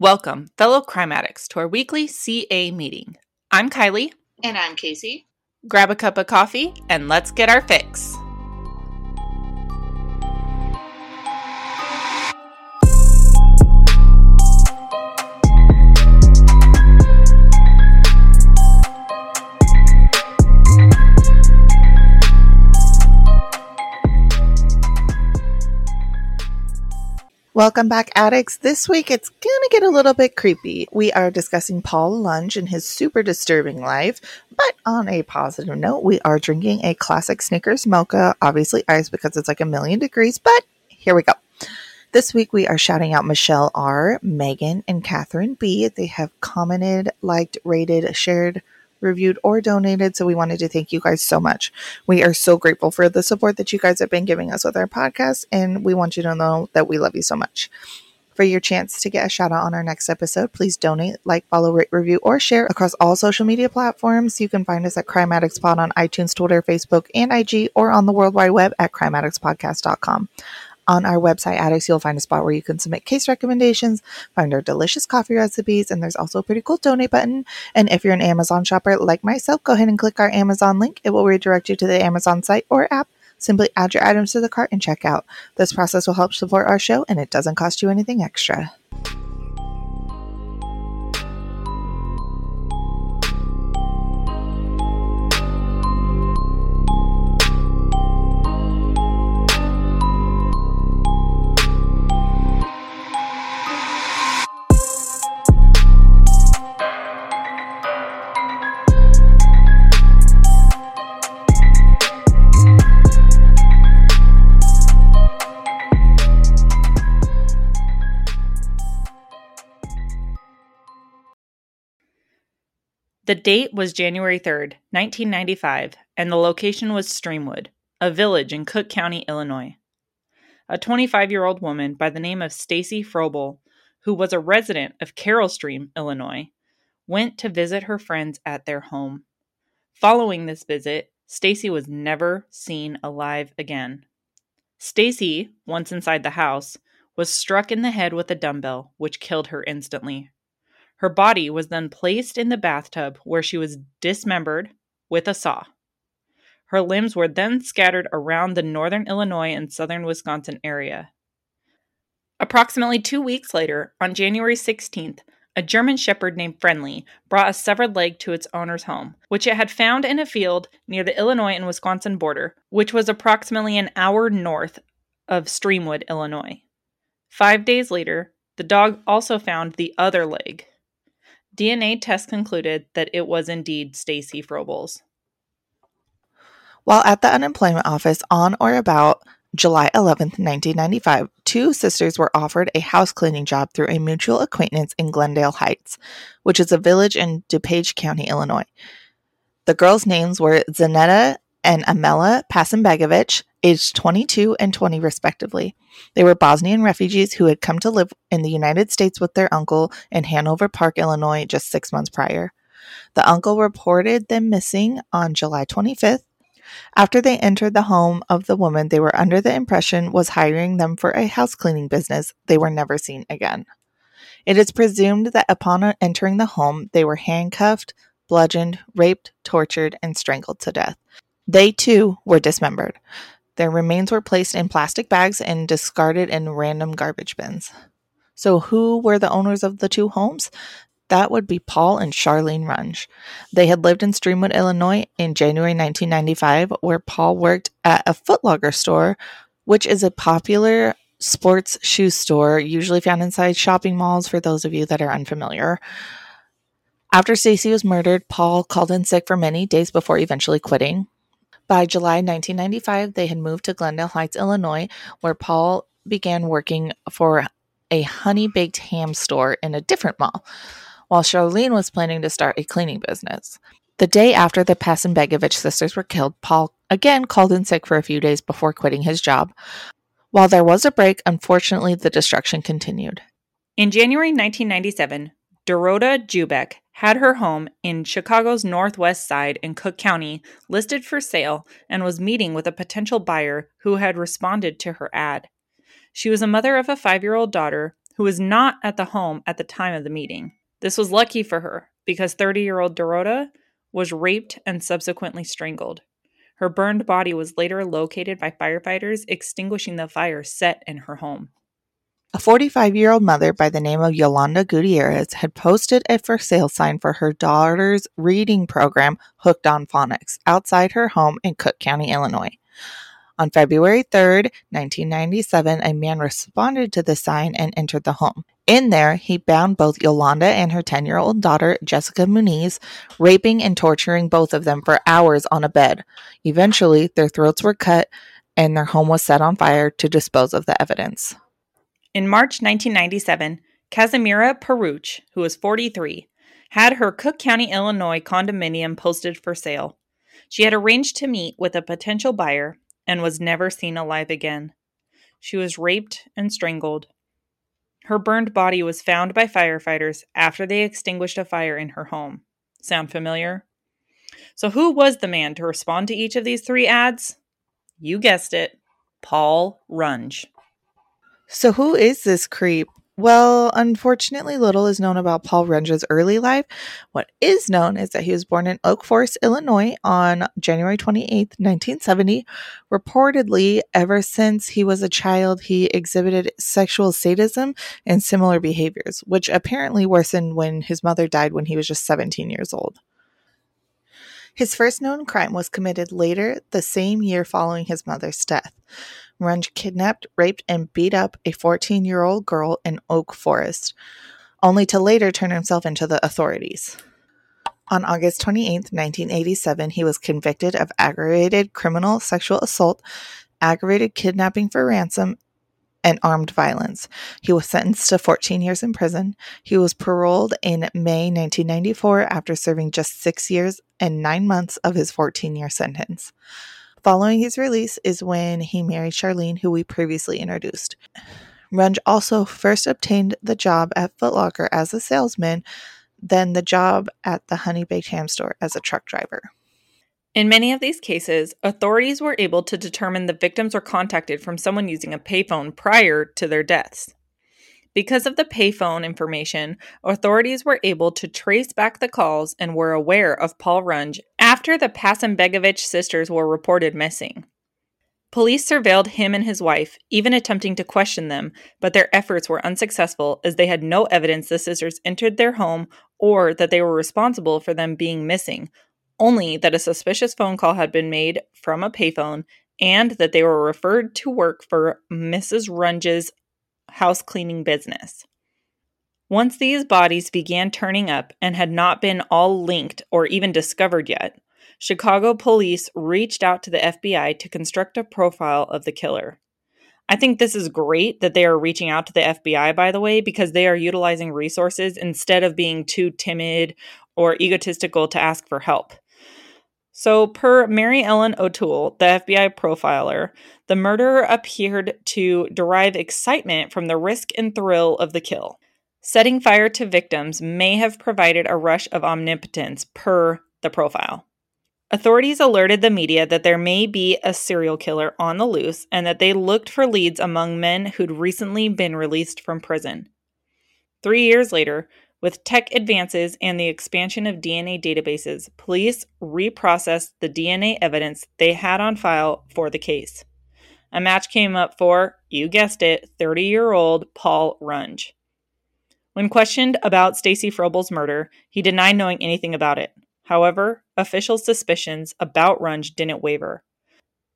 Welcome, fellow crime addicts, to our weekly CA meeting. I'm Kylie. And I'm Casey. Grab a cup of coffee and let's get our fix. Welcome back, addicts. This week it's gonna get a little bit creepy. We are discussing Paul Runge and his super disturbing life, but on a positive note, we are drinking a classic Snickers mocha, obviously ice because it's like a million degrees, but here we go. This week we are shouting out Michelle R, Megan, and Catherine B. They have commented, liked, rated, shared, reviewed, or donated. So we wanted to thank you guys so much. We are so grateful for the support that you guys have been giving us with our podcast, and we want you to know that we love you so much. For your chance to get a shout out on our next episode, please donate, like, follow, rate, review, or share across all social media platforms. You can find us at Crime Addicts Pod on iTunes, Twitter, Facebook, and IG, or on the World Wide Web at crimeaddictspodcast.com. On our website, Addicts, you'll find a spot where you can submit case recommendations, find our delicious coffee recipes, and there's also a pretty cool donate button. And if you're an Amazon shopper like myself, go ahead and click our Amazon link. It will redirect you to the Amazon site or app. Simply add your items to the cart and check out. This process will help support our show, and it doesn't cost you anything extra. The date was January 3rd, 1995, and the location was Streamwood, a village in Cook County, Illinois. A 25 year old woman by the name of Stacy Frobel, who was a resident of Carol Stream, Illinois, went to visit her friends at their home. Following this visit, Stacy was never seen alive again. Stacy, once inside the house, was struck in the head with a dumbbell, which killed her instantly. Her body was then placed in the bathtub where she was dismembered with a saw. Her limbs were then scattered around the northern Illinois and southern Wisconsin area. Approximately two weeks later, on January 16th, a German Shepherd named Friendly brought a severed leg to its owner's home, which it had found in a field near the Illinois and Wisconsin border, which was approximately an hour north of Streamwood, Illinois. Five days later, the dog also found the other leg. DNA tests concluded that it was indeed Stacy Frobel's. While at the unemployment office on or about July 11th, 1995, two sisters were offered a house cleaning job through a mutual acquaintance in Glendale Heights, which is a village in DuPage County, Illinois. The girls' names were Zanetta and Amela Pasimbegovich, aged 22 and 20 respectively. They were Bosnian refugees who had come to live in the United States with their uncle in Hanover Park, Illinois, just six months prior. The uncle reported them missing on July 25th. After they entered the home of the woman they were under the impression was hiring them for a house cleaning business, they were never seen again. It is presumed that upon entering the home, they were handcuffed, bludgeoned, raped, tortured, and strangled to death. They too were dismembered. Their remains were placed in plastic bags and discarded in random garbage bins. So, who were the owners of the two homes? That would be Paul and Charlene Runge. They had lived in Streamwood, Illinois in January 1995, where Paul worked at a Footlocker store, which is a popular sports shoe store, usually found inside shopping malls for those of you that are unfamiliar. After Stacy was murdered, Paul called in sick for many days before eventually quitting. By July 1995, they had moved to Glendale Heights, Illinois, where Paul began working for a honey baked ham store in a different mall, while Charlene was planning to start a cleaning business. The day after the Pasimbegovich sisters were killed, Paul again called in sick for a few days before quitting his job. While there was a break, unfortunately, the destruction continued. In January 1997, Dorota Jubeck had her home in Chicago's Northwest Side in Cook County listed for sale and was meeting with a potential buyer who had responded to her ad. She was a mother of a five year old daughter who was not at the home at the time of the meeting. This was lucky for her because 30 year old Dorota was raped and subsequently strangled. Her burned body was later located by firefighters extinguishing the fire set in her home. A 45 year old mother by the name of Yolanda Gutierrez had posted a for sale sign for her daughter's reading program, Hooked on Phonics, outside her home in Cook County, Illinois. On February 3rd, 1997, a man responded to the sign and entered the home. In there, he bound both Yolanda and her 10 year old daughter, Jessica Muniz, raping and torturing both of them for hours on a bed. Eventually, their throats were cut and their home was set on fire to dispose of the evidence. In March 1997, Casimira Peruch, who was 43, had her Cook County, Illinois condominium posted for sale. She had arranged to meet with a potential buyer and was never seen alive again. She was raped and strangled. Her burned body was found by firefighters after they extinguished a fire in her home. Sound familiar? So, who was the man to respond to each of these three ads? You guessed it, Paul Runge. So, who is this creep? Well, unfortunately, little is known about Paul Runge's early life. What is known is that he was born in Oak Forest, Illinois on January 28, 1970. Reportedly, ever since he was a child, he exhibited sexual sadism and similar behaviors, which apparently worsened when his mother died when he was just 17 years old. His first known crime was committed later the same year following his mother's death. Runge kidnapped, raped, and beat up a 14 year old girl in Oak Forest, only to later turn himself into the authorities. On August 28, 1987, he was convicted of aggravated criminal sexual assault, aggravated kidnapping for ransom, and armed violence. He was sentenced to 14 years in prison. He was paroled in May 1994 after serving just six years and nine months of his 14 year sentence. Following his release is when he married Charlene, who we previously introduced. Runge also first obtained the job at Footlocker as a salesman, then the job at the Honey Baked Ham store as a truck driver. In many of these cases, authorities were able to determine the victims were contacted from someone using a payphone prior to their deaths. Because of the payphone information, authorities were able to trace back the calls and were aware of Paul Runge after the Hasanbegovich sisters were reported missing. Police surveilled him and his wife, even attempting to question them, but their efforts were unsuccessful as they had no evidence the sisters entered their home or that they were responsible for them being missing, only that a suspicious phone call had been made from a payphone and that they were referred to work for Mrs. Runge's house cleaning business. Once these bodies began turning up and had not been all linked or even discovered yet, Chicago police reached out to the FBI to construct a profile of the killer. I think this is great that they are reaching out to the FBI, by the way, because they are utilizing resources instead of being too timid or egotistical to ask for help. So, per Mary Ellen O'Toole, the FBI profiler, the murderer appeared to derive excitement from the risk and thrill of the kill. Setting fire to victims may have provided a rush of omnipotence, per the profile. Authorities alerted the media that there may be a serial killer on the loose and that they looked for leads among men who'd recently been released from prison. Three years later, with tech advances and the expansion of DNA databases, police reprocessed the DNA evidence they had on file for the case. A match came up for, you guessed it, 30 year old Paul Runge. When questioned about Stacy Frobel's murder, he denied knowing anything about it. However, officials' suspicions about Runge didn't waver.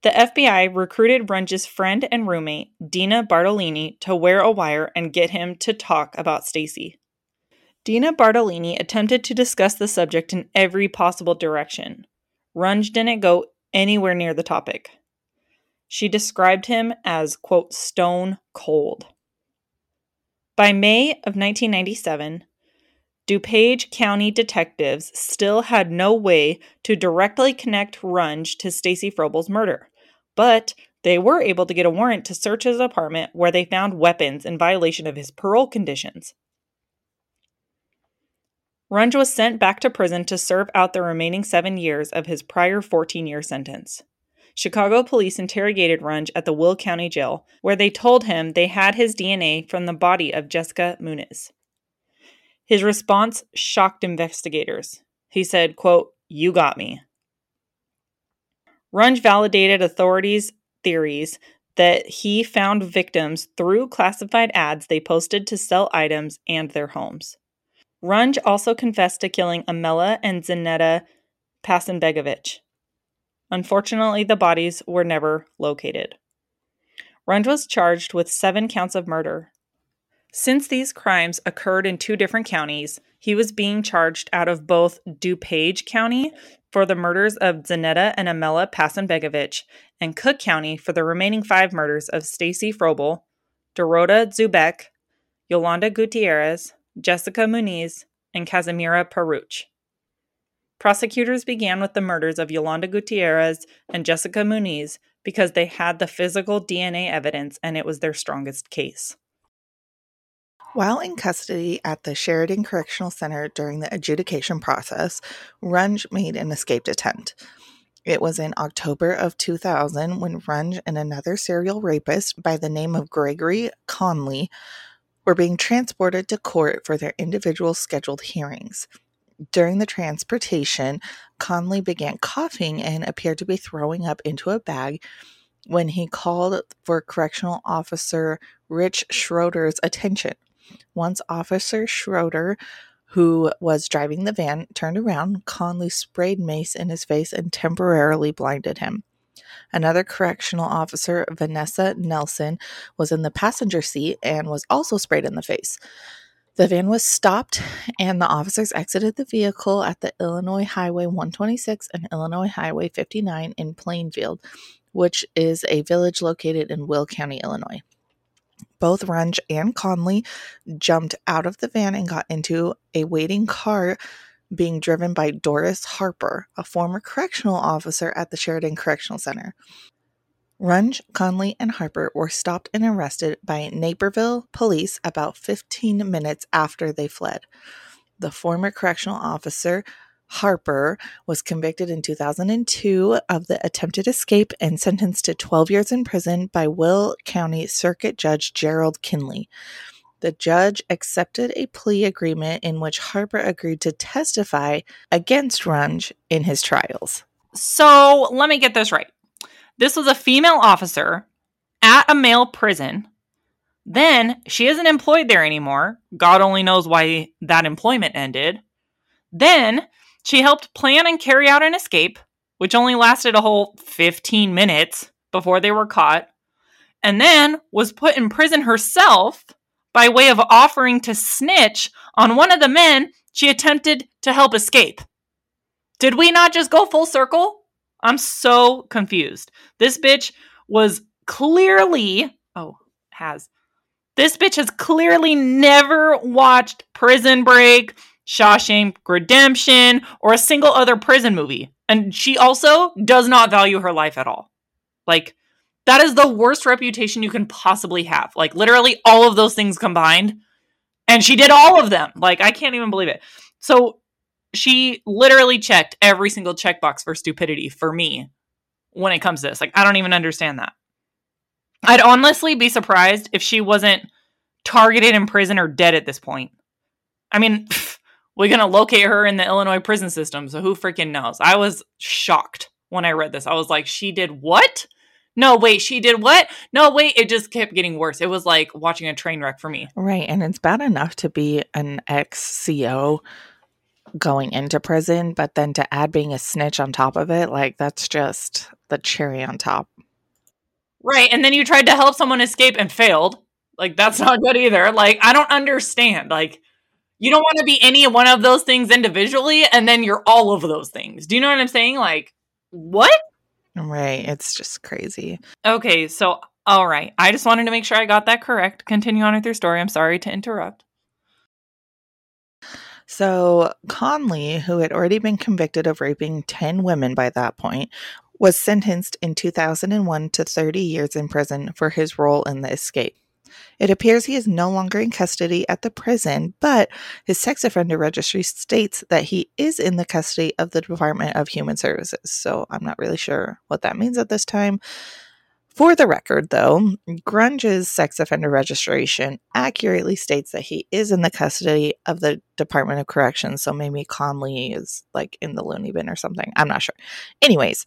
The FBI recruited Runge's friend and roommate, Dina Bartolini, to wear a wire and get him to talk about Stacy. Dina Bartolini attempted to discuss the subject in every possible direction. Runge didn't go anywhere near the topic. She described him as, quote, stone cold. By May of 1997, DuPage County detectives still had no way to directly connect Runge to Stacy Frobel's murder, but they were able to get a warrant to search his apartment where they found weapons in violation of his parole conditions. Runge was sent back to prison to serve out the remaining seven years of his prior 14 year sentence. Chicago police interrogated Runge at the Will County Jail, where they told him they had his DNA from the body of Jessica Muniz. His response shocked investigators. He said, quote, You got me. Runge validated authorities' theories that he found victims through classified ads they posted to sell items and their homes. Runge also confessed to killing Amela and Zanetta Pasanbegovic. Unfortunately, the bodies were never located. Runge was charged with seven counts of murder. Since these crimes occurred in two different counties, he was being charged out of both DuPage County for the murders of Zanetta and Amela Pasanbegovic and Cook County for the remaining five murders of Stacy Frobel, Dorota Zubek, Yolanda Gutierrez, Jessica Muniz, and Casimira Peruch. Prosecutors began with the murders of Yolanda Gutierrez and Jessica Muniz because they had the physical DNA evidence and it was their strongest case. While in custody at the Sheridan Correctional Center during the adjudication process, Runge made an escaped attempt. It was in October of 2000 when Runge and another serial rapist by the name of Gregory Conley were being transported to court for their individual scheduled hearings. During the transportation, Conley began coughing and appeared to be throwing up into a bag when he called for correctional officer Rich Schroeder's attention. Once Officer Schroeder, who was driving the van, turned around, Conley sprayed mace in his face and temporarily blinded him. Another correctional officer, Vanessa Nelson, was in the passenger seat and was also sprayed in the face. The van was stopped, and the officers exited the vehicle at the Illinois Highway 126 and Illinois Highway 59 in Plainfield, which is a village located in Will County, Illinois. Both Runge and Conley jumped out of the van and got into a waiting car being driven by Doris Harper, a former correctional officer at the Sheridan Correctional Center. Runge, Conley, and Harper were stopped and arrested by Naperville police about 15 minutes after they fled. The former correctional officer, Harper, was convicted in 2002 of the attempted escape and sentenced to 12 years in prison by Will County Circuit Judge Gerald Kinley. The judge accepted a plea agreement in which Harper agreed to testify against Runge in his trials. So let me get this right. This was a female officer at a male prison. Then she isn't employed there anymore. God only knows why that employment ended. Then she helped plan and carry out an escape, which only lasted a whole 15 minutes before they were caught, and then was put in prison herself by way of offering to snitch on one of the men she attempted to help escape. Did we not just go full circle? I'm so confused. This bitch was clearly, oh, has. This bitch has clearly never watched Prison Break, Shawshank Redemption, or a single other prison movie. And she also does not value her life at all. Like, that is the worst reputation you can possibly have. Like, literally all of those things combined. And she did all of them. Like, I can't even believe it. So, she literally checked every single checkbox for stupidity for me when it comes to this. Like, I don't even understand that. I'd honestly be surprised if she wasn't targeted in prison or dead at this point. I mean, we're going to locate her in the Illinois prison system, so who freaking knows? I was shocked when I read this. I was like, she did what? No, wait, she did what? No, wait, it just kept getting worse. It was like watching a train wreck for me. Right. And it's bad enough to be an ex CO going into prison, but then to add being a snitch on top of it, like that's just the cherry on top. Right. And then you tried to help someone escape and failed. Like that's not good either. Like I don't understand. Like you don't want to be any one of those things individually and then you're all of those things. Do you know what I'm saying? Like what? Right. It's just crazy. Okay, so all right. I just wanted to make sure I got that correct. Continue on with your story. I'm sorry to interrupt. So, Conley, who had already been convicted of raping 10 women by that point, was sentenced in 2001 to 30 years in prison for his role in the escape. It appears he is no longer in custody at the prison, but his sex offender registry states that he is in the custody of the Department of Human Services. So I'm not really sure what that means at this time. For the record, though, Runge's sex offender registration accurately states that he is in the custody of the Department of Corrections. So maybe Conley is like in the loony bin or something. I'm not sure. Anyways,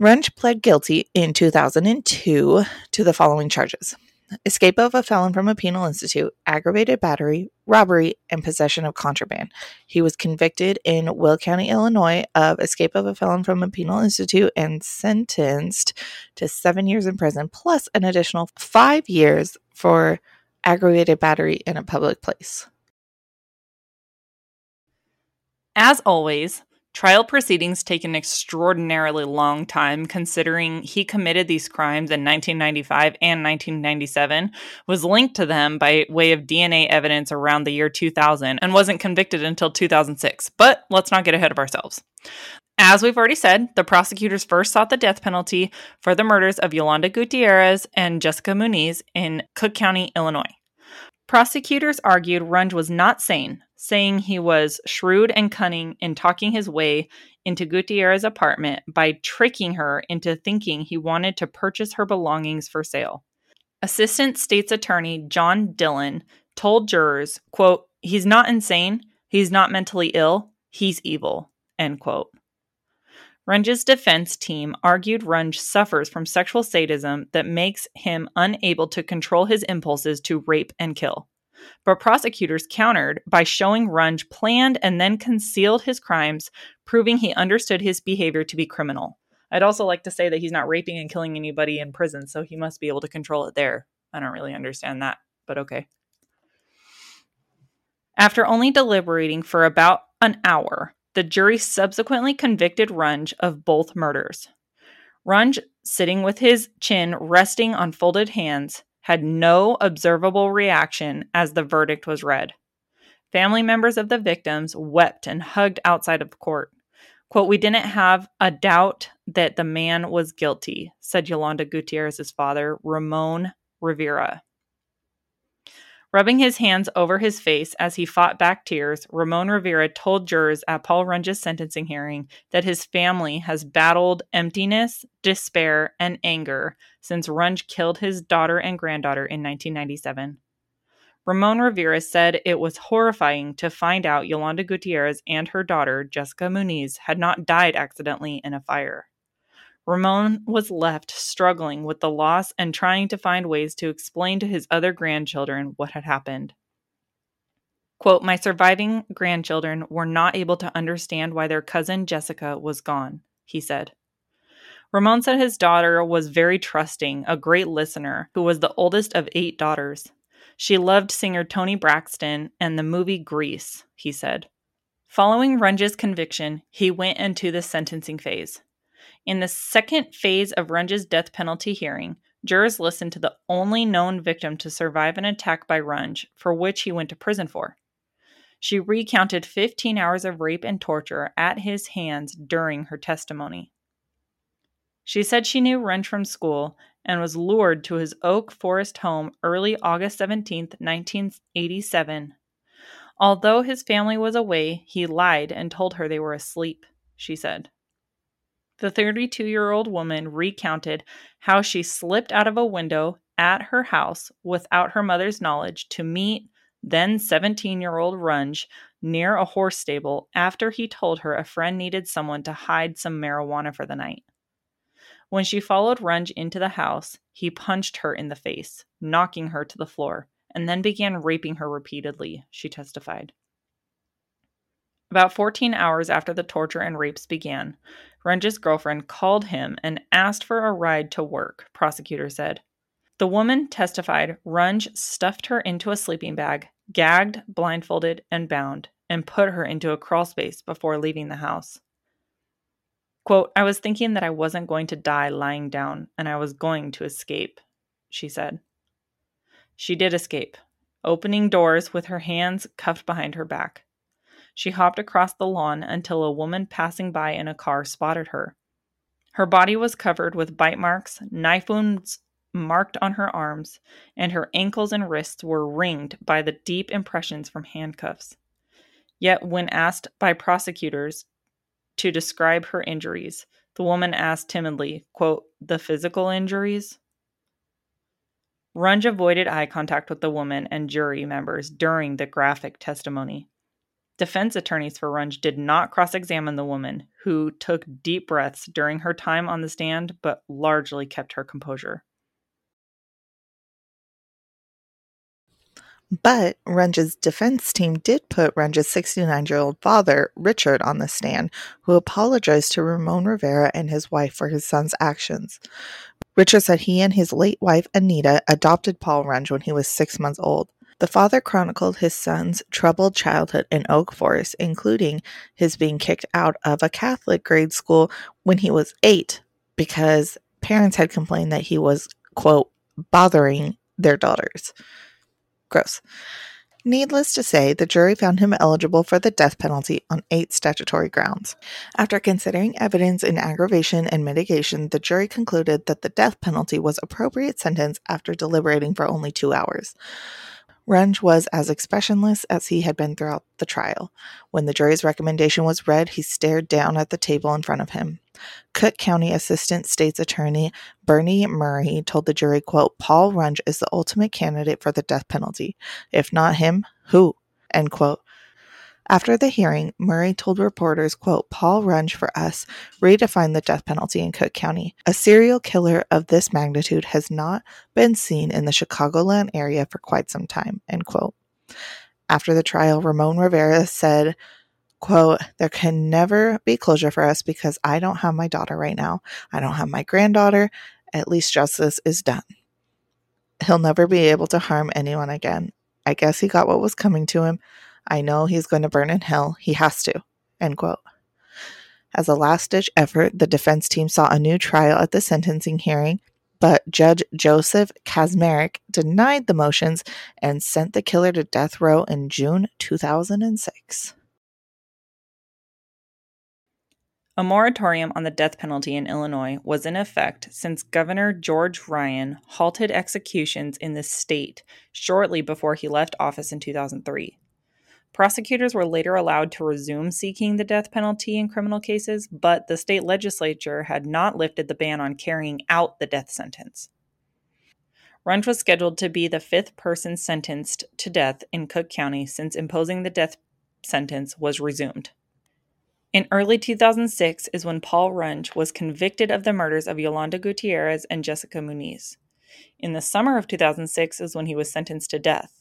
Grunge pled guilty in 2002 to the following charges escape of a felon from a penal institute, aggravated battery, robbery, and possession of contraband. He was convicted in Will County, Illinois, of escape of a felon from a penal institute and sentenced to seven years in prison, plus an additional five years for aggravated battery in a public place. As always, Trial proceedings take an extraordinarily long time considering he committed these crimes in 1995 and 1997, was linked to them by way of DNA evidence around the year 2000, and wasn't convicted until 2006. But let's not get ahead of ourselves. As we've already said, the prosecutors first sought the death penalty for the murders of Yolanda Gutierrez and Jessica Muniz in Cook County, Illinois. Prosecutors argued Runge was not sane, saying he was shrewd and cunning in talking his way into Gutierrez's apartment by tricking her into thinking he wanted to purchase her belongings for sale. Assistant State's Attorney John Dillon told jurors, quote, he's not insane, he's not mentally ill, he's evil, end quote. Runge's defense team argued Runge suffers from sexual sadism that makes him unable to control his impulses to rape and kill. But prosecutors countered by showing Runge planned and then concealed his crimes, proving he understood his behavior to be criminal. I'd also like to say that he's not raping and killing anybody in prison, so he must be able to control it there. I don't really understand that, but okay. After only deliberating for about an hour, the jury subsequently convicted Runge of both murders. Runge, sitting with his chin resting on folded hands, had no observable reaction as the verdict was read. Family members of the victims wept and hugged outside of court. Quote, We didn't have a doubt that the man was guilty, said Yolanda Gutierrez's father, Ramon Rivera. Rubbing his hands over his face as he fought back tears, Ramon Rivera told jurors at Paul Runge's sentencing hearing that his family has battled emptiness, despair, and anger since Runge killed his daughter and granddaughter in 1997. Ramon Rivera said it was horrifying to find out Yolanda Gutierrez and her daughter, Jessica Muniz, had not died accidentally in a fire. Ramon was left struggling with the loss and trying to find ways to explain to his other grandchildren what had happened. Quote, My surviving grandchildren were not able to understand why their cousin Jessica was gone, he said. Ramon said his daughter was very trusting, a great listener, who was the oldest of eight daughters. She loved singer Toni Braxton and the movie Grease, he said. Following Runge's conviction, he went into the sentencing phase. In the second phase of Runge's death penalty hearing, jurors listened to the only known victim to survive an attack by Runge, for which he went to prison for. She recounted 15 hours of rape and torture at his hands during her testimony. She said she knew Runge from school and was lured to his Oak Forest home early August 17, 1987. Although his family was away, he lied and told her they were asleep, she said. The 32 year old woman recounted how she slipped out of a window at her house without her mother's knowledge to meet then 17 year old Runge near a horse stable after he told her a friend needed someone to hide some marijuana for the night. When she followed Runge into the house, he punched her in the face, knocking her to the floor, and then began raping her repeatedly, she testified. About 14 hours after the torture and rapes began, Runge's girlfriend called him and asked for a ride to work, prosecutor said. The woman testified Runge stuffed her into a sleeping bag, gagged, blindfolded, and bound, and put her into a crawl space before leaving the house. Quote, I was thinking that I wasn't going to die lying down and I was going to escape, she said. She did escape, opening doors with her hands cuffed behind her back. She hopped across the lawn until a woman passing by in a car spotted her. Her body was covered with bite marks, knife wounds, marked on her arms, and her ankles and wrists were ringed by the deep impressions from handcuffs. Yet, when asked by prosecutors to describe her injuries, the woman asked timidly, quote, the physical injuries? Runge avoided eye contact with the woman and jury members during the graphic testimony. Defense attorneys for Runge did not cross examine the woman, who took deep breaths during her time on the stand but largely kept her composure. But Runge's defense team did put Runge's 69 year old father, Richard, on the stand, who apologized to Ramon Rivera and his wife for his son's actions. Richard said he and his late wife, Anita, adopted Paul Runge when he was six months old. The father chronicled his son's troubled childhood in Oak Forest, including his being kicked out of a Catholic grade school when he was eight because parents had complained that he was, quote, bothering their daughters. Gross. Needless to say, the jury found him eligible for the death penalty on eight statutory grounds. After considering evidence in aggravation and mitigation, the jury concluded that the death penalty was appropriate sentence after deliberating for only two hours. Runge was as expressionless as he had been throughout the trial. When the jury's recommendation was read, he stared down at the table in front of him. Cook County Assistant State's Attorney Bernie Murray told the jury, quote, Paul Runge is the ultimate candidate for the death penalty. If not him, who? End quote. After the hearing, Murray told reporters, quote, Paul Runge for us redefined the death penalty in Cook County. A serial killer of this magnitude has not been seen in the Chicagoland area for quite some time, end quote. After the trial, Ramon Rivera said, quote, there can never be closure for us because I don't have my daughter right now. I don't have my granddaughter. At least justice is done. He'll never be able to harm anyone again. I guess he got what was coming to him. I know he's going to burn in hell. He has to. End quote. As a last ditch effort, the defense team sought a new trial at the sentencing hearing, but Judge Joseph Kaczmarek denied the motions and sent the killer to death row in June 2006. A moratorium on the death penalty in Illinois was in effect since Governor George Ryan halted executions in the state shortly before he left office in 2003. Prosecutors were later allowed to resume seeking the death penalty in criminal cases, but the state legislature had not lifted the ban on carrying out the death sentence. Runge was scheduled to be the fifth person sentenced to death in Cook County since imposing the death sentence was resumed. In early 2006 is when Paul Runge was convicted of the murders of Yolanda Gutierrez and Jessica Muniz. In the summer of 2006 is when he was sentenced to death.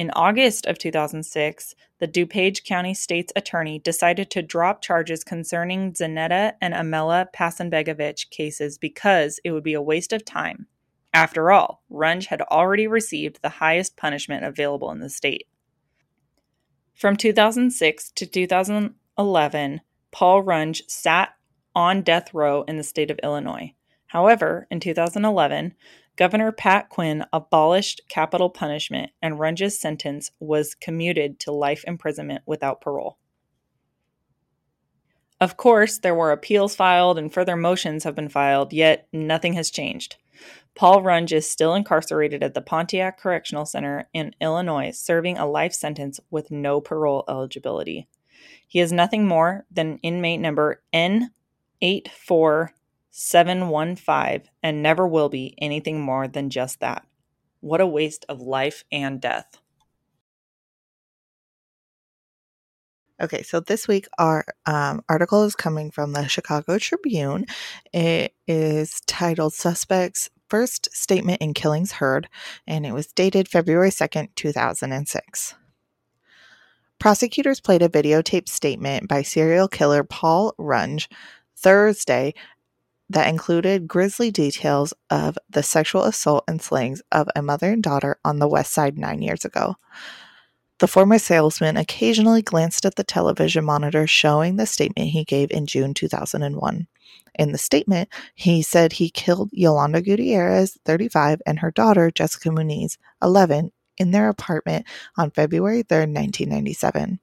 In August of 2006, the DuPage County State's Attorney decided to drop charges concerning Zanetta and Amela Pasanbegovic cases because it would be a waste of time. After all, Runge had already received the highest punishment available in the state. From 2006 to 2011, Paul Runge sat on death row in the state of Illinois. However, in 2011, Governor Pat Quinn abolished capital punishment, and Runge's sentence was commuted to life imprisonment without parole. Of course, there were appeals filed and further motions have been filed, yet nothing has changed. Paul Runge is still incarcerated at the Pontiac Correctional Center in Illinois, serving a life sentence with no parole eligibility. He is nothing more than inmate number N84 715 and never will be anything more than just that. What a waste of life and death. Okay, so this week our um, article is coming from the Chicago Tribune. It is titled Suspects First Statement in Killings Heard, and it was dated February 2nd, 2006. Prosecutors played a videotape statement by serial killer Paul Runge Thursday that included grisly details of the sexual assault and slayings of a mother and daughter on the West Side nine years ago. The former salesman occasionally glanced at the television monitor showing the statement he gave in June 2001. In the statement, he said he killed Yolanda Gutierrez, 35, and her daughter, Jessica Muniz, 11, in their apartment on February 3, 1997.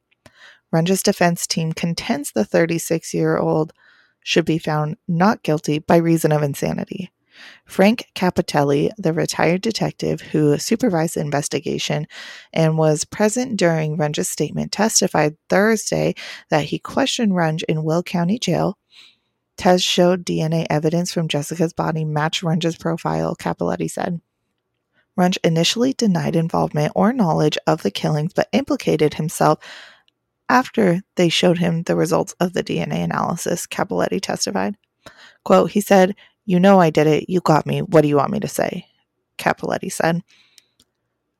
Runge's defense team contends the 36 year old should be found not guilty by reason of insanity. Frank Capitelli, the retired detective who supervised the investigation and was present during Runge's statement, testified Thursday that he questioned Runge in Will County Jail. Tests showed DNA evidence from Jessica's body matched Runge's profile, Cappelletti said. Runge initially denied involvement or knowledge of the killings but implicated himself after they showed him the results of the DNA analysis, Cappelletti testified. Quote, he said, You know I did it. You got me. What do you want me to say? Cappelletti said.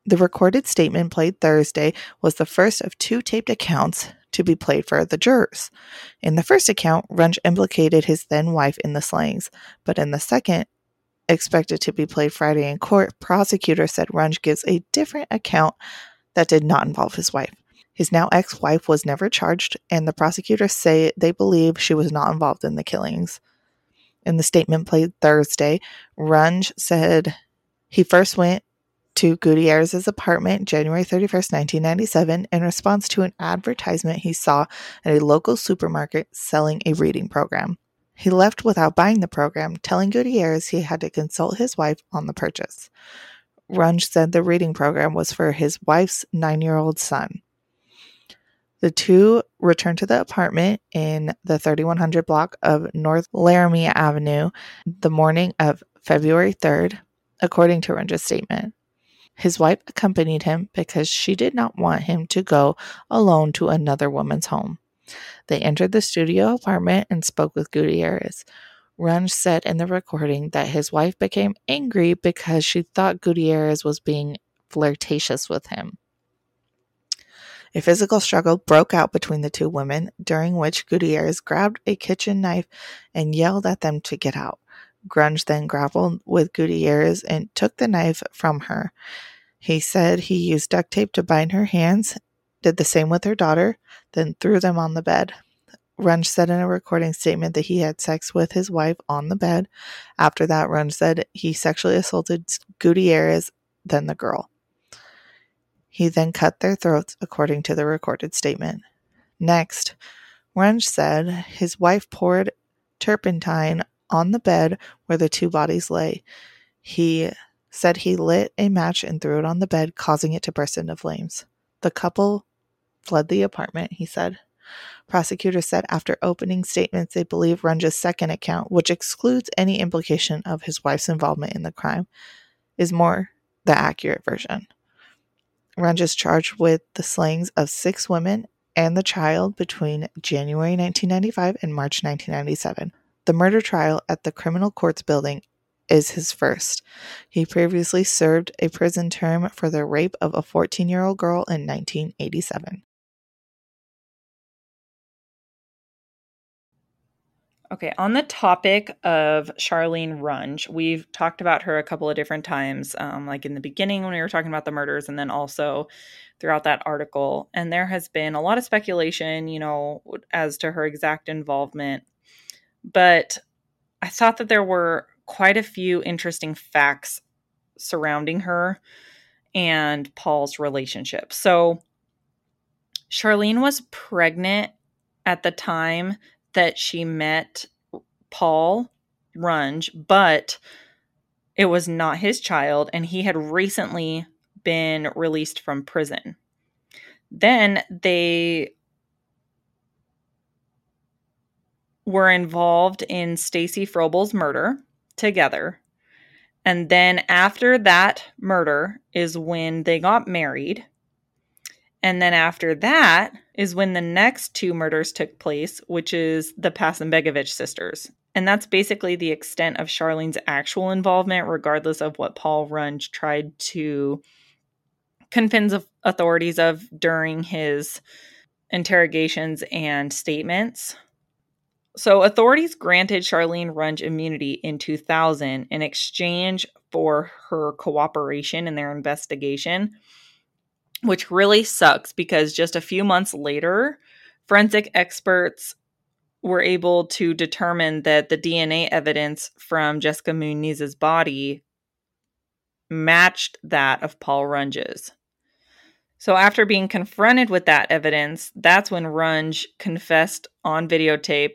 The recorded statement played Thursday was the first of two taped accounts to be played for the jurors. In the first account, Runge implicated his then wife in the slayings, but in the second, expected to be played Friday in court, prosecutor said Runge gives a different account that did not involve his wife. His now ex wife was never charged, and the prosecutors say they believe she was not involved in the killings. In the statement played Thursday, Runge said he first went to Gutierrez's apartment January 31st, 1997, in response to an advertisement he saw at a local supermarket selling a reading program. He left without buying the program, telling Gutierrez he had to consult his wife on the purchase. Runge said the reading program was for his wife's nine year old son. The two returned to the apartment in the 3100 block of North Laramie Avenue the morning of February 3rd, according to Runge's statement. His wife accompanied him because she did not want him to go alone to another woman's home. They entered the studio apartment and spoke with Gutierrez. Runge said in the recording that his wife became angry because she thought Gutierrez was being flirtatious with him. A physical struggle broke out between the two women, during which Gutierrez grabbed a kitchen knife and yelled at them to get out. Runge then grappled with Gutierrez and took the knife from her. He said he used duct tape to bind her hands, did the same with her daughter, then threw them on the bed. Runge said in a recording statement that he had sex with his wife on the bed. After that, Runge said he sexually assaulted Gutierrez, then the girl. He then cut their throats, according to the recorded statement. Next, Runge said his wife poured turpentine on the bed where the two bodies lay. He said he lit a match and threw it on the bed, causing it to burst into flames. The couple fled the apartment, he said. Prosecutors said after opening statements they believe Runge's second account, which excludes any implication of his wife's involvement in the crime, is more the accurate version. Runge is charged with the slayings of six women and the child between January 1995 and March 1997. The murder trial at the Criminal Courts Building is his first. He previously served a prison term for the rape of a 14 year old girl in 1987. Okay, on the topic of Charlene Runge, we've talked about her a couple of different times, um, like in the beginning when we were talking about the murders, and then also throughout that article. And there has been a lot of speculation, you know, as to her exact involvement. But I thought that there were quite a few interesting facts surrounding her and Paul's relationship. So, Charlene was pregnant at the time that she met Paul Runge, but it was not his child, and he had recently been released from prison. Then they were involved in Stacy Frobel's murder together. And then after that murder is when they got married. And then after that is when the next two murders took place, which is the Hasanbegovich sisters. And that's basically the extent of Charlene's actual involvement, regardless of what Paul Runge tried to convince authorities of during his interrogations and statements. So, authorities granted Charlene Runge immunity in 2000 in exchange for her cooperation in their investigation which really sucks because just a few months later, forensic experts were able to determine that the DNA evidence from Jessica Muniz's body matched that of Paul Runge's. So, after being confronted with that evidence, that's when Runge confessed on videotape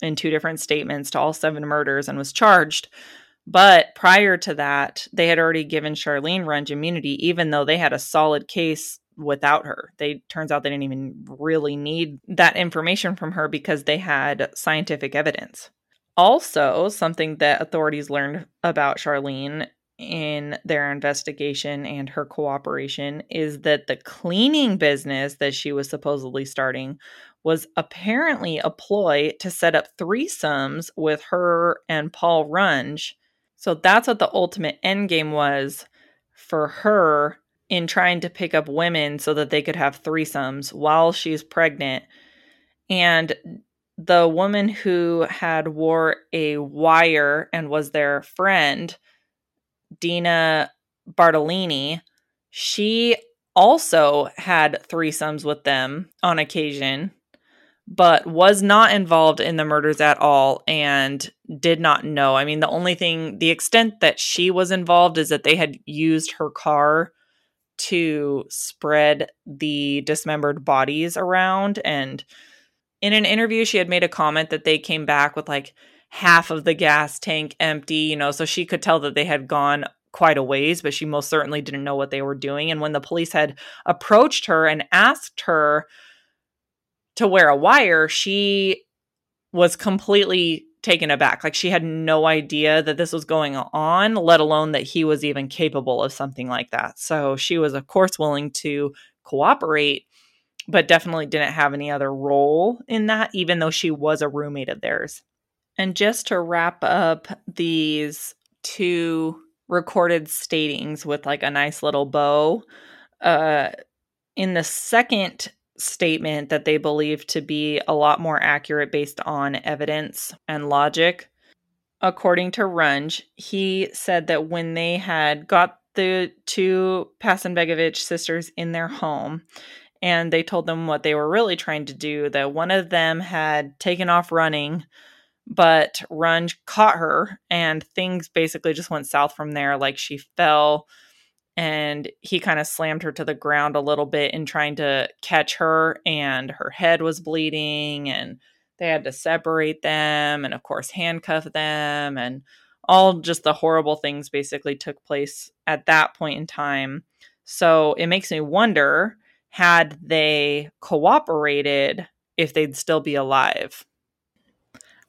in two different statements to all seven murders and was charged But prior to that, they had already given Charlene Runge immunity, even though they had a solid case without her. They turns out they didn't even really need that information from her because they had scientific evidence. Also, something that authorities learned about Charlene in their investigation and her cooperation is that the cleaning business that she was supposedly starting was apparently a ploy to set up threesomes with her and Paul Runge. So that's what the ultimate end game was for her in trying to pick up women so that they could have threesomes while she's pregnant. And the woman who had wore a wire and was their friend Dina Bartolini, she also had threesomes with them on occasion, but was not involved in the murders at all and did not know. I mean, the only thing, the extent that she was involved is that they had used her car to spread the dismembered bodies around. And in an interview, she had made a comment that they came back with like, half of the gas tank empty, you know, so she could tell that they had gone quite a ways, but she most certainly didn't know what they were doing. And when the police had approached her and asked her to wear a wire, she was completely taken aback. Like she had no idea that this was going on, let alone that he was even capable of something like that. So she was, of course, willing to cooperate, but definitely didn't have any other role in that, even though she was a roommate of theirs. And just to wrap up these two recorded statings with like a nice little bow, uh, in the second statement that they believe to be a lot more accurate based on evidence and logic, according to Runge, he said that when they had got the two Hasanbegovic sisters in their home, and they told them what they were really trying to do, that one of them had taken off running but Runge caught her and things basically just went south from there. Like she fell and he kind of slammed her to the ground a little bit in trying to catch her and her head was bleeding and they had to separate them and of course handcuff them and all just the horrible things basically took place at that point in time. So it makes me wonder had they cooperated if they'd still be alive.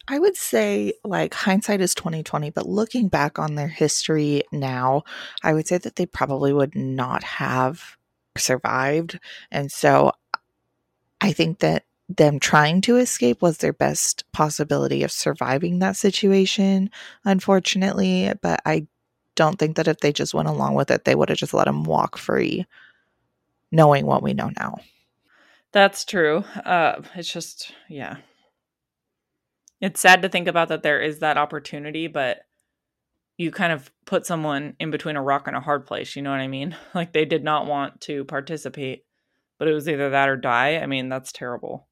I would say like hindsight is 2020, but looking back on their history now, I would say that they probably would not have survived. And so I think that them trying to escape was their best possibility of surviving that situation, unfortunately. But I don't think that if they just went along with it, they would have just let them walk free, knowing what we know now. That's true. Uh, it's just, yeah, it's sad to think about that there is that opportunity, but you kind of put someone in between a rock and a hard place. You know what I mean? Like they did not want to participate, but it was either that or die. I mean, that's terrible.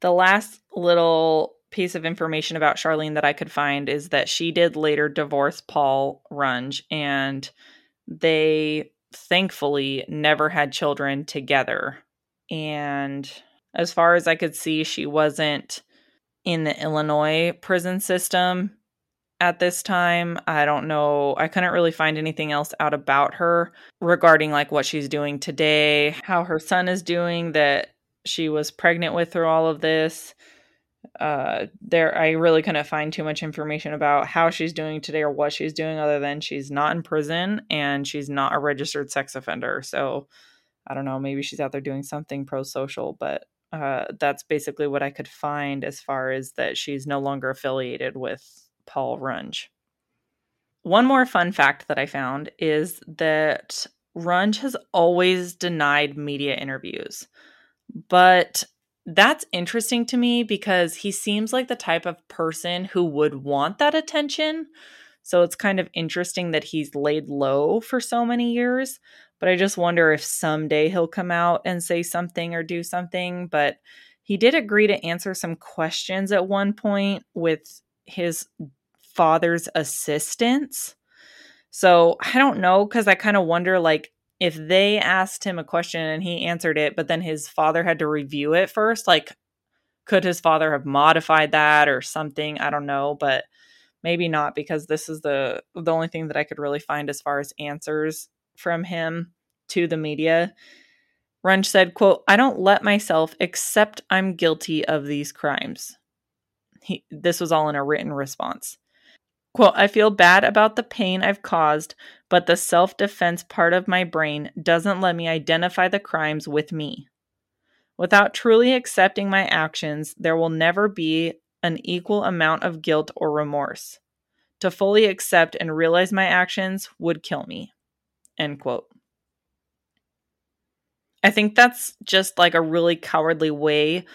The last little piece of information about Charlene that I could find is that she did later divorce Paul Runge, and they thankfully never had children together. And as far as I could see, she wasn't in the Illinois prison system at this time. I don't know. I couldn't really find anything else out about her regarding like what she's doing today, how her son is doing that she was pregnant with through all of this. Uh there I really couldn't find too much information about how she's doing today or what she's doing other than she's not in prison and she's not a registered sex offender. So I don't know, maybe she's out there doing something pro social, but uh, that's basically what I could find as far as that she's no longer affiliated with Paul Runge. One more fun fact that I found is that Runge has always denied media interviews. But that's interesting to me because he seems like the type of person who would want that attention. So it's kind of interesting that he's laid low for so many years. But I just wonder if someday he'll come out and say something or do something. But he did agree to answer some questions at one point with his father's assistance. So I don't know because I kind of wonder like if they asked him a question and he answered it, but then his father had to review it first, like could his father have modified that or something? I don't know, but maybe not because this is the the only thing that I could really find as far as answers from him to the media. Runge said, quote, I don't let myself accept I'm guilty of these crimes. He, this was all in a written response. Quote, I feel bad about the pain I've caused, but the self defense part of my brain doesn't let me identify the crimes with me. Without truly accepting my actions, there will never be an equal amount of guilt or remorse. To fully accept and realize my actions would kill me. End quote. I think that's just like a really cowardly way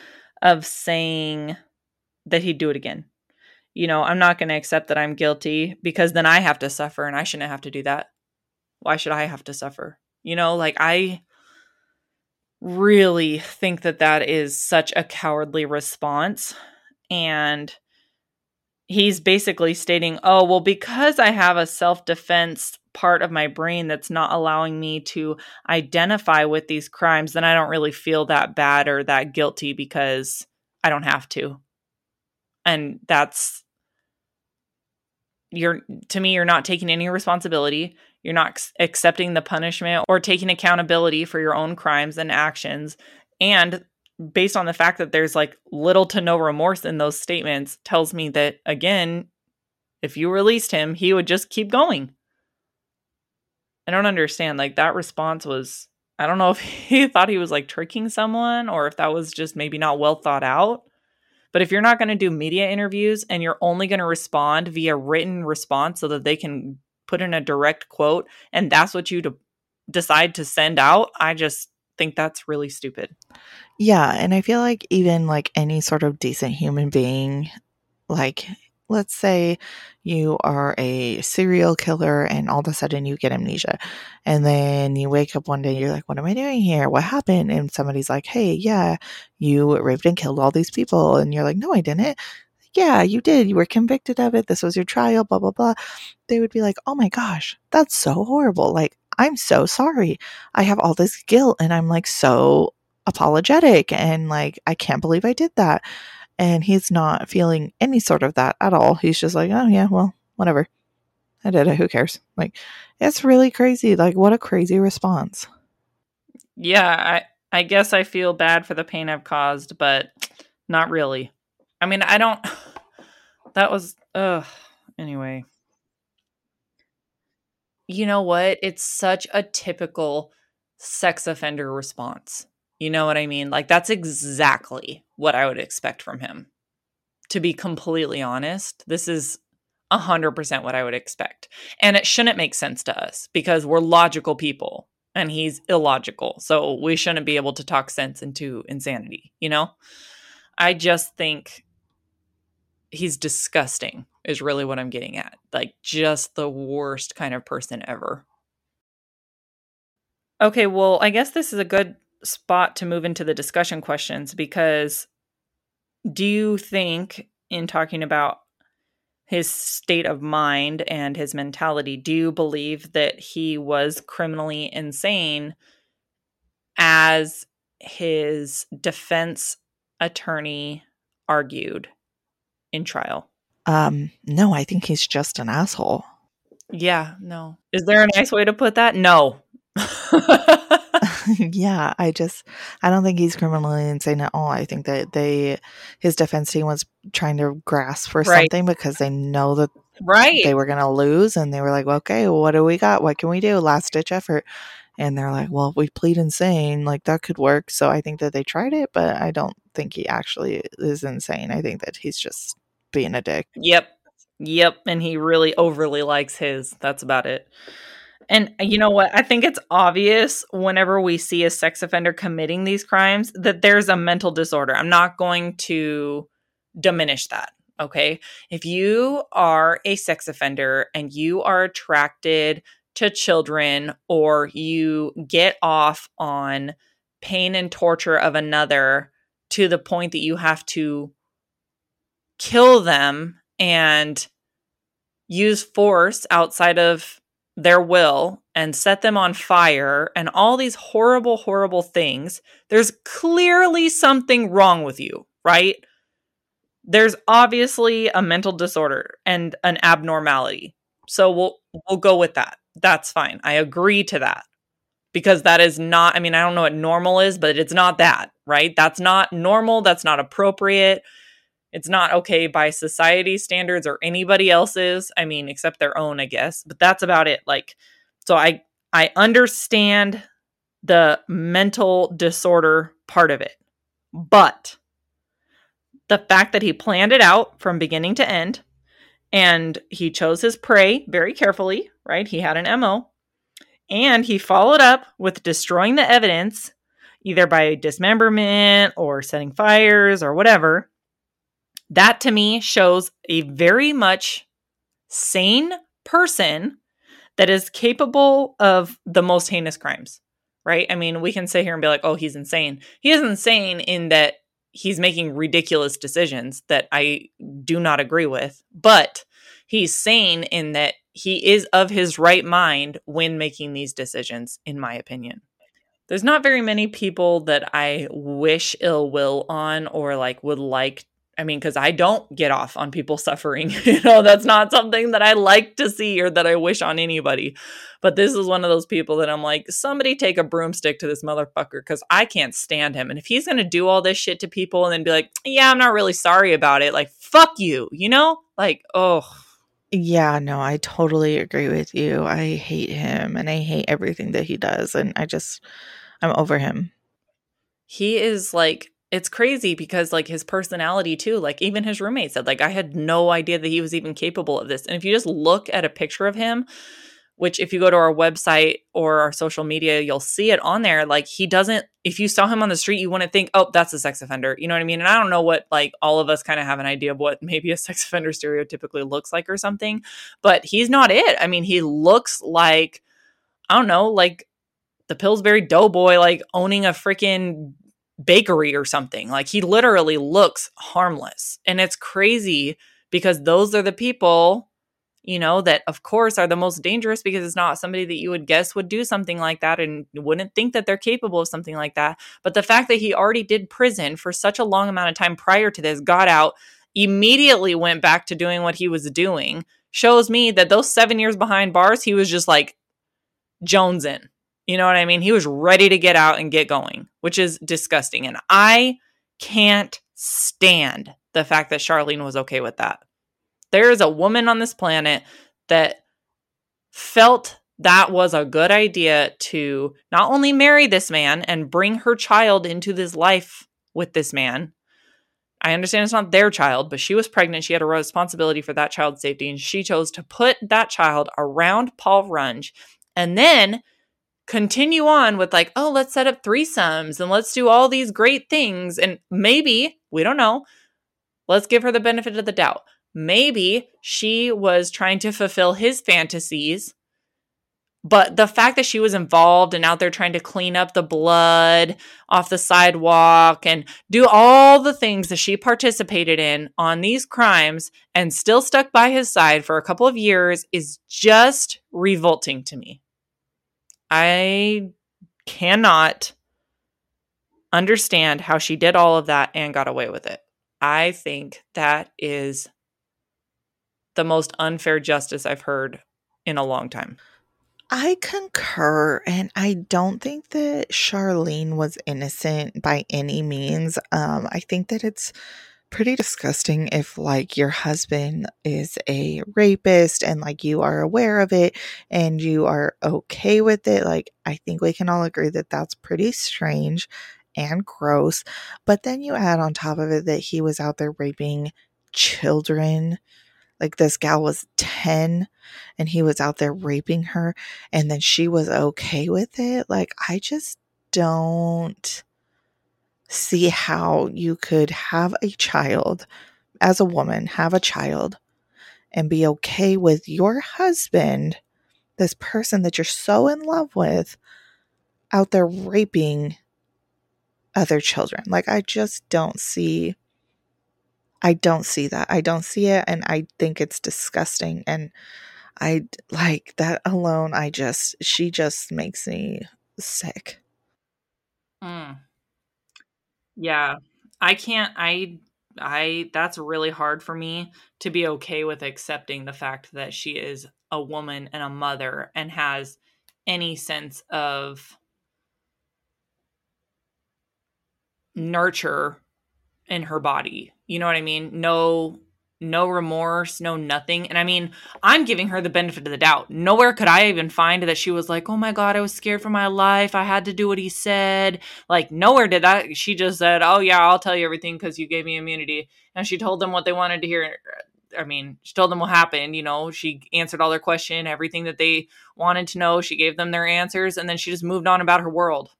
of saying that he'd do it again. You know, I'm not going to accept that I'm guilty because then I have to suffer and I shouldn't have to do that. Why should I have to suffer? You know, like I really think that that is such a cowardly response. And he's basically stating, oh, well, because I have a self defense part of my brain that's not allowing me to identify with these crimes, then I don't really feel that bad or that guilty because I don't have to. And that's you're to me you're not taking any responsibility you're not accepting the punishment or taking accountability for your own crimes and actions and based on the fact that there's like little to no remorse in those statements tells me that again if you released him he would just keep going I don't understand. Like that response was I don't know if he thought he was like tricking someone or if that was just maybe not well thought out. But if you're not going to do media interviews and you're only going to respond via written response so that they can put in a direct quote and that's what you de- decide to send out, I just think that's really stupid. Yeah, and I feel like even like any sort of decent human being like let's say you are a serial killer and all of a sudden you get amnesia and then you wake up one day you're like what am i doing here? What happened? And somebody's like hey yeah you raped and killed all these people. And you're like no i didn't. Yeah you did. You were convicted of it. This was your trial blah blah blah. They would be like oh my gosh that's so horrible. Like i'm so sorry i have all this guilt and i'm like so apologetic and like i can't believe i did that and he's not feeling any sort of that at all. He's just like, oh, yeah, well, whatever. I did it. Who cares? Like, it's really crazy. Like, what a crazy response. Yeah, I, I guess I feel bad for the pain I've caused, but not really. I mean, I don't. That was. Ugh. Anyway. You know what? It's such a typical sex offender response. You know what I mean? Like, that's exactly what I would expect from him. To be completely honest, this is 100% what I would expect. And it shouldn't make sense to us because we're logical people and he's illogical. So we shouldn't be able to talk sense into insanity, you know? I just think he's disgusting, is really what I'm getting at. Like, just the worst kind of person ever. Okay, well, I guess this is a good spot to move into the discussion questions because do you think, in talking about his state of mind and his mentality, do you believe that he was criminally insane as his defense attorney argued in trial? Um, no, I think he's just an asshole. Yeah, no. Is there a nice way to put that? No. yeah, I just I don't think he's criminally insane at all. I think that they his defense team was trying to grasp for right. something because they know that right they were going to lose and they were like, "Okay, well, what do we got? What can we do? Last ditch effort." And they're like, "Well, we plead insane, like that could work." So I think that they tried it, but I don't think he actually is insane. I think that he's just being a dick. Yep. Yep, and he really overly likes his. That's about it. And uh, you know what? I think it's obvious whenever we see a sex offender committing these crimes that there's a mental disorder. I'm not going to diminish that. Okay. If you are a sex offender and you are attracted to children or you get off on pain and torture of another to the point that you have to kill them and use force outside of their will and set them on fire and all these horrible, horrible things, there's clearly something wrong with you, right? there's obviously a mental disorder and an abnormality. So we'll we'll go with that. That's fine. I agree to that. Because that is not I mean, I don't know what normal is, but it's not that, right? That's not normal, that's not appropriate. It's not okay by society standards or anybody else's. I mean, except their own, I guess. But that's about it. Like so I I understand the mental disorder part of it. But the fact that he planned it out from beginning to end and he chose his prey very carefully, right? He had an MO. And he followed up with destroying the evidence either by dismemberment or setting fires or whatever. That to me shows a very much sane person that is capable of the most heinous crimes, right? I mean, we can sit here and be like, oh, he's insane. He is insane in that he's making ridiculous decisions that I do not agree with, but he's sane in that he is of his right mind when making these decisions, in my opinion. There's not very many people that I wish ill will on or like would like I mean, because I don't get off on people suffering. you know, that's not something that I like to see or that I wish on anybody. But this is one of those people that I'm like, somebody take a broomstick to this motherfucker because I can't stand him. And if he's going to do all this shit to people and then be like, yeah, I'm not really sorry about it, like, fuck you, you know? Like, oh. Yeah, no, I totally agree with you. I hate him and I hate everything that he does. And I just, I'm over him. He is like it's crazy because like his personality too like even his roommate said like i had no idea that he was even capable of this. And if you just look at a picture of him which if you go to our website or our social media you'll see it on there like he doesn't if you saw him on the street you wouldn't think oh that's a sex offender. You know what i mean? And i don't know what like all of us kind of have an idea of what maybe a sex offender stereotypically looks like or something but he's not it. I mean he looks like i don't know like the pillsbury doughboy like owning a freaking bakery or something. Like he literally looks harmless. And it's crazy because those are the people, you know, that of course are the most dangerous because it's not somebody that you would guess would do something like that and wouldn't think that they're capable of something like that. But the fact that he already did prison for such a long amount of time prior to this, got out, immediately went back to doing what he was doing, shows me that those seven years behind bars, he was just like Jones in you know what I mean? He was ready to get out and get going, which is disgusting. And I can't stand the fact that Charlene was okay with that. There is a woman on this planet that felt that was a good idea to not only marry this man and bring her child into this life with this man. I understand it's not their child, but she was pregnant. She had a responsibility for that child's safety, and she chose to put that child around Paul Runge. And then continue on with like, oh, let's set up threesomes and let's do all these great things. And maybe, we don't know, let's give her the benefit of the doubt. Maybe she was trying to fulfill his fantasies. But the fact that she was involved and out there trying to clean up the blood off the sidewalk and do all the things that she participated in on these crimes and still stuck by his side for a couple of years is just revolting to me. I cannot understand how she did all of that and got away with it. I think that is the most unfair justice I've heard in a long time. I concur, and I don't think that Charlene was innocent by any means. Um, I think that it's pretty disgusting if like your husband is a rapist and like you are aware of it and you are okay with it like i think we can all agree that that's pretty strange and gross. But then you add on top of it that he was out there raping children. Like this gal was 10 and he was out there raping her and then she was okay with it. Like i just don't see how you could have a child as a woman, have a child, and be okay with your husband, this person that you're so in love with, out there raping other children. Like, I just don't see. I don't see that. I don't see it. And I think it's disgusting. And I like that alone. I just, she just makes me sick. Mm. Yeah. I can't I I that's really hard for me to be okay with accepting the fact that she is a woman and a mother and has any sense of nurture in her body. You know what I mean? No no remorse, no nothing. And I mean, I'm giving her the benefit of the doubt. Nowhere could I even find that she was like, "Oh my god, I was scared for my life. I had to do what he said." Like nowhere did that. She just said, "Oh yeah, I'll tell you everything cuz you gave me immunity." And she told them what they wanted to hear. I mean, she told them what happened, you know, she answered all their question, everything that they wanted to know, she gave them their answers and then she just moved on about her world.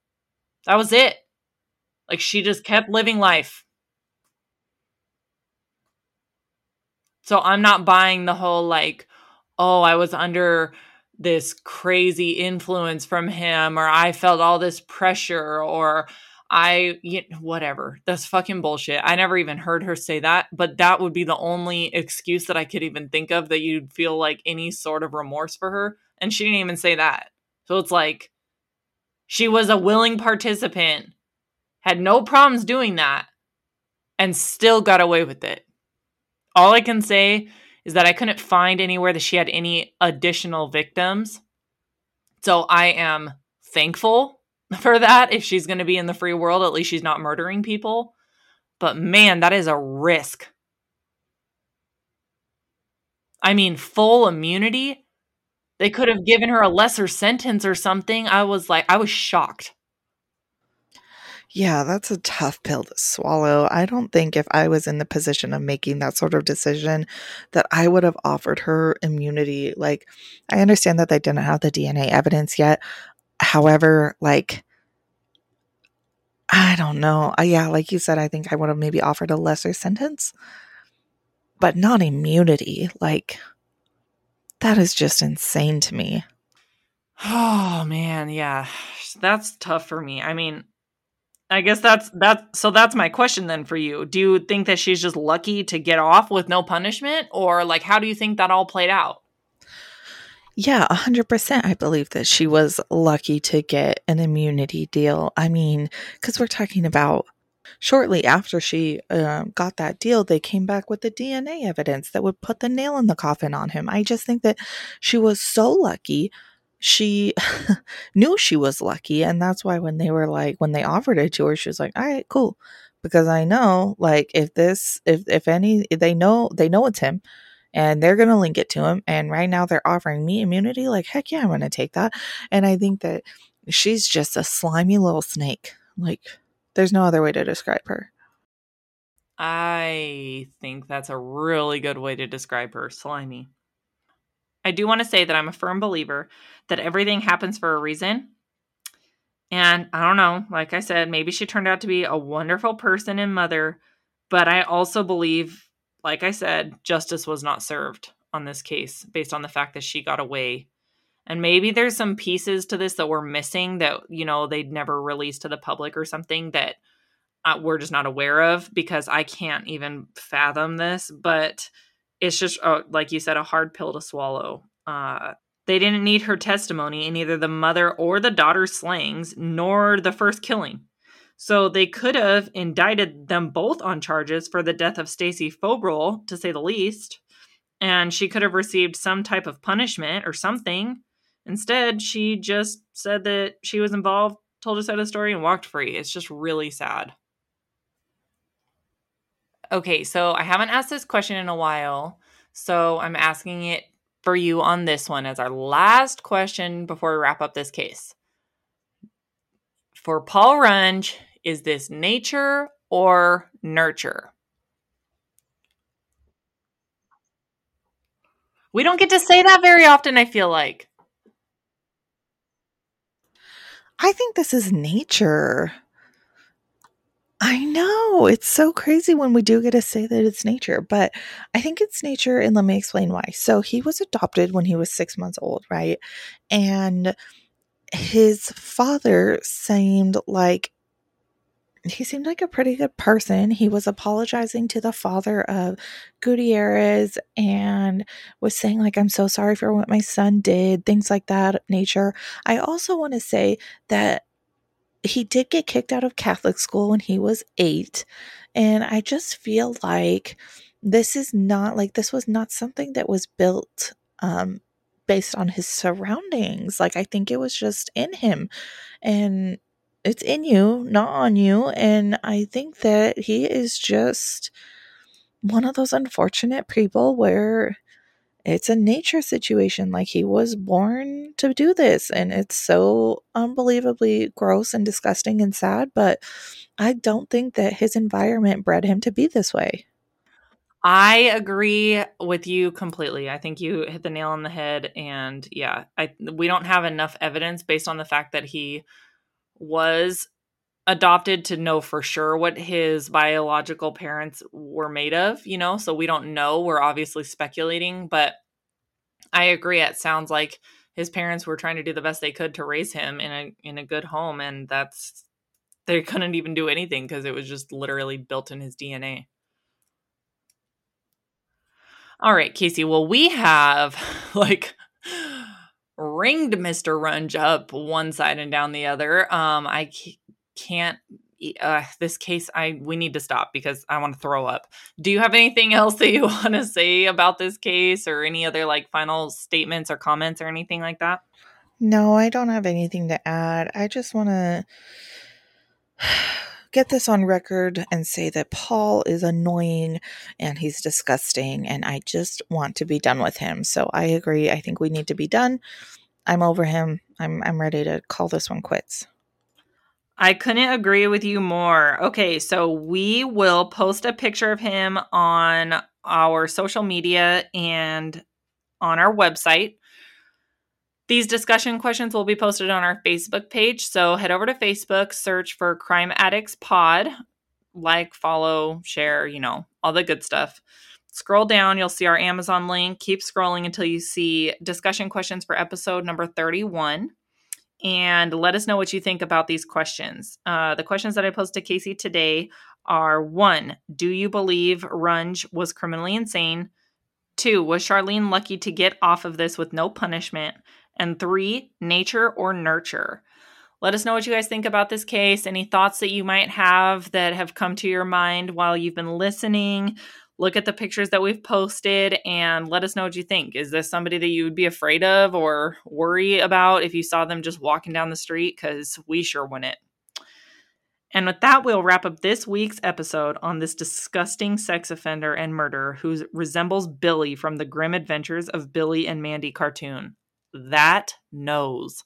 That was it. Like she just kept living life So I'm not buying the whole like, oh, I was under this crazy influence from him or I felt all this pressure or I you whatever. That's fucking bullshit. I never even heard her say that, but that would be the only excuse that I could even think of that you'd feel like any sort of remorse for her. And she didn't even say that. So it's like she was a willing participant, had no problems doing that, and still got away with it all I can say is that I couldn't find anywhere that she had any additional victims. So I am thankful for that. If she's going to be in the free world, at least she's not murdering people. But man, that is a risk. I mean, full immunity. They could have given her a lesser sentence or something. I was like, I was shocked. Yeah, that's a tough pill to swallow. I don't think if I was in the position of making that sort of decision that I would have offered her immunity. Like, I understand that they didn't have the DNA evidence yet. However, like, I don't know. Uh, yeah, like you said, I think I would have maybe offered a lesser sentence, but not immunity. Like, that is just insane to me. Oh, man. Yeah. That's tough for me. I mean, I guess that's that. So that's my question then for you. Do you think that she's just lucky to get off with no punishment, or like how do you think that all played out? Yeah, 100%. I believe that she was lucky to get an immunity deal. I mean, because we're talking about shortly after she uh, got that deal, they came back with the DNA evidence that would put the nail in the coffin on him. I just think that she was so lucky she knew she was lucky and that's why when they were like when they offered it to her she was like all right cool. Because i know like if this if if any they know they know it's him and they're going to link it to him and right now they're offering me immunity like heck yeah i'm going to take that. And i think that she's just a slimy little snake. Like there's no other way to describe her. I think that's a really good way to describe her slimy I do want to say that I'm a firm believer that everything happens for a reason. And I don't know, like I said, maybe she turned out to be a wonderful person and mother, but I also believe, like I said, justice was not served on this case based on the fact that she got away. And maybe there's some pieces to this that we're missing that, you know, they'd never released to the public or something that uh, we're just not aware of because I can't even fathom this. But it's just uh, like you said a hard pill to swallow uh, they didn't need her testimony in either the mother or the daughter's slayings nor the first killing so they could have indicted them both on charges for the death of Stacy Frobel, to say the least, and she could have received some type of punishment or something. Instead, she just said that she was involved, told her side of the story, and walked free. It's just really sad. Okay, so I haven't asked this question in a while, so I'm asking it for you on this one as our last question before we wrap up this case. For Paul Runge, is this nature or nurture? We don't get to say that very often, I feel like. I think this is nature. I know. It's so crazy when we do get to say that it's nature, but I think it's nature. And let me explain why. So he was adopted when he was six months old, right? And his father seemed like he seemed like a pretty good person. He was apologizing to the father of Gutierrez and was saying, like, I'm so sorry for what my son did, things like that nature. I also want to say that he did get kicked out of Catholic school when he was eight. And I just feel like this is not like this was not something that was built um, based on his surroundings. Like, I think it was just in him. And it's in you, not on you. And I think that he is just one of those unfortunate people where it's a nature situation. Like he was born to do this, and it's so unbelievably gross and disgusting and sad. But I don't think that his environment bred him to be this way. I agree with you completely. I think you hit the nail on the head and yeah, I we don't have enough evidence based on the fact that he was adopted to know for sure what his biological parents were made of, you know, so we don't know. We're obviously speculating, but I agree. It sounds like his parents were trying to do the best they could to raise him in a in a good home and that's they couldn't even do anything because it was just literally built in his DNA. All right, Casey. Well, we have like ringed Mr. Runge up one side and down the other. Um, I can't. Uh, this case, I we need to stop because I want to throw up. Do you have anything else that you want to say about this case, or any other like final statements or comments or anything like that? No, I don't have anything to add. I just want to get this on record and say that Paul is annoying and he's disgusting and I just want to be done with him. So I agree. I think we need to be done. I'm over him. I'm I'm ready to call this one quits. I couldn't agree with you more. Okay, so we will post a picture of him on our social media and on our website. These discussion questions will be posted on our Facebook page. So head over to Facebook, search for Crime Addicts Pod, like, follow, share, you know, all the good stuff. Scroll down, you'll see our Amazon link. Keep scrolling until you see discussion questions for episode number 31. And let us know what you think about these questions. Uh, the questions that I posed to Casey today are one, do you believe Runge was criminally insane? Two, was Charlene lucky to get off of this with no punishment? And three, nature or nurture. Let us know what you guys think about this case. Any thoughts that you might have that have come to your mind while you've been listening. Look at the pictures that we've posted and let us know what you think. Is this somebody that you would be afraid of or worry about if you saw them just walking down the street? Because we sure wouldn't. And with that, we'll wrap up this week's episode on this disgusting sex offender and murderer who resembles Billy from the grim adventures of Billy and Mandy cartoon that knows.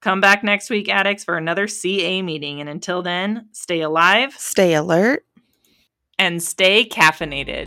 Come back next week, addicts, for another CA meeting. And until then, stay alive, stay alert, and stay caffeinated.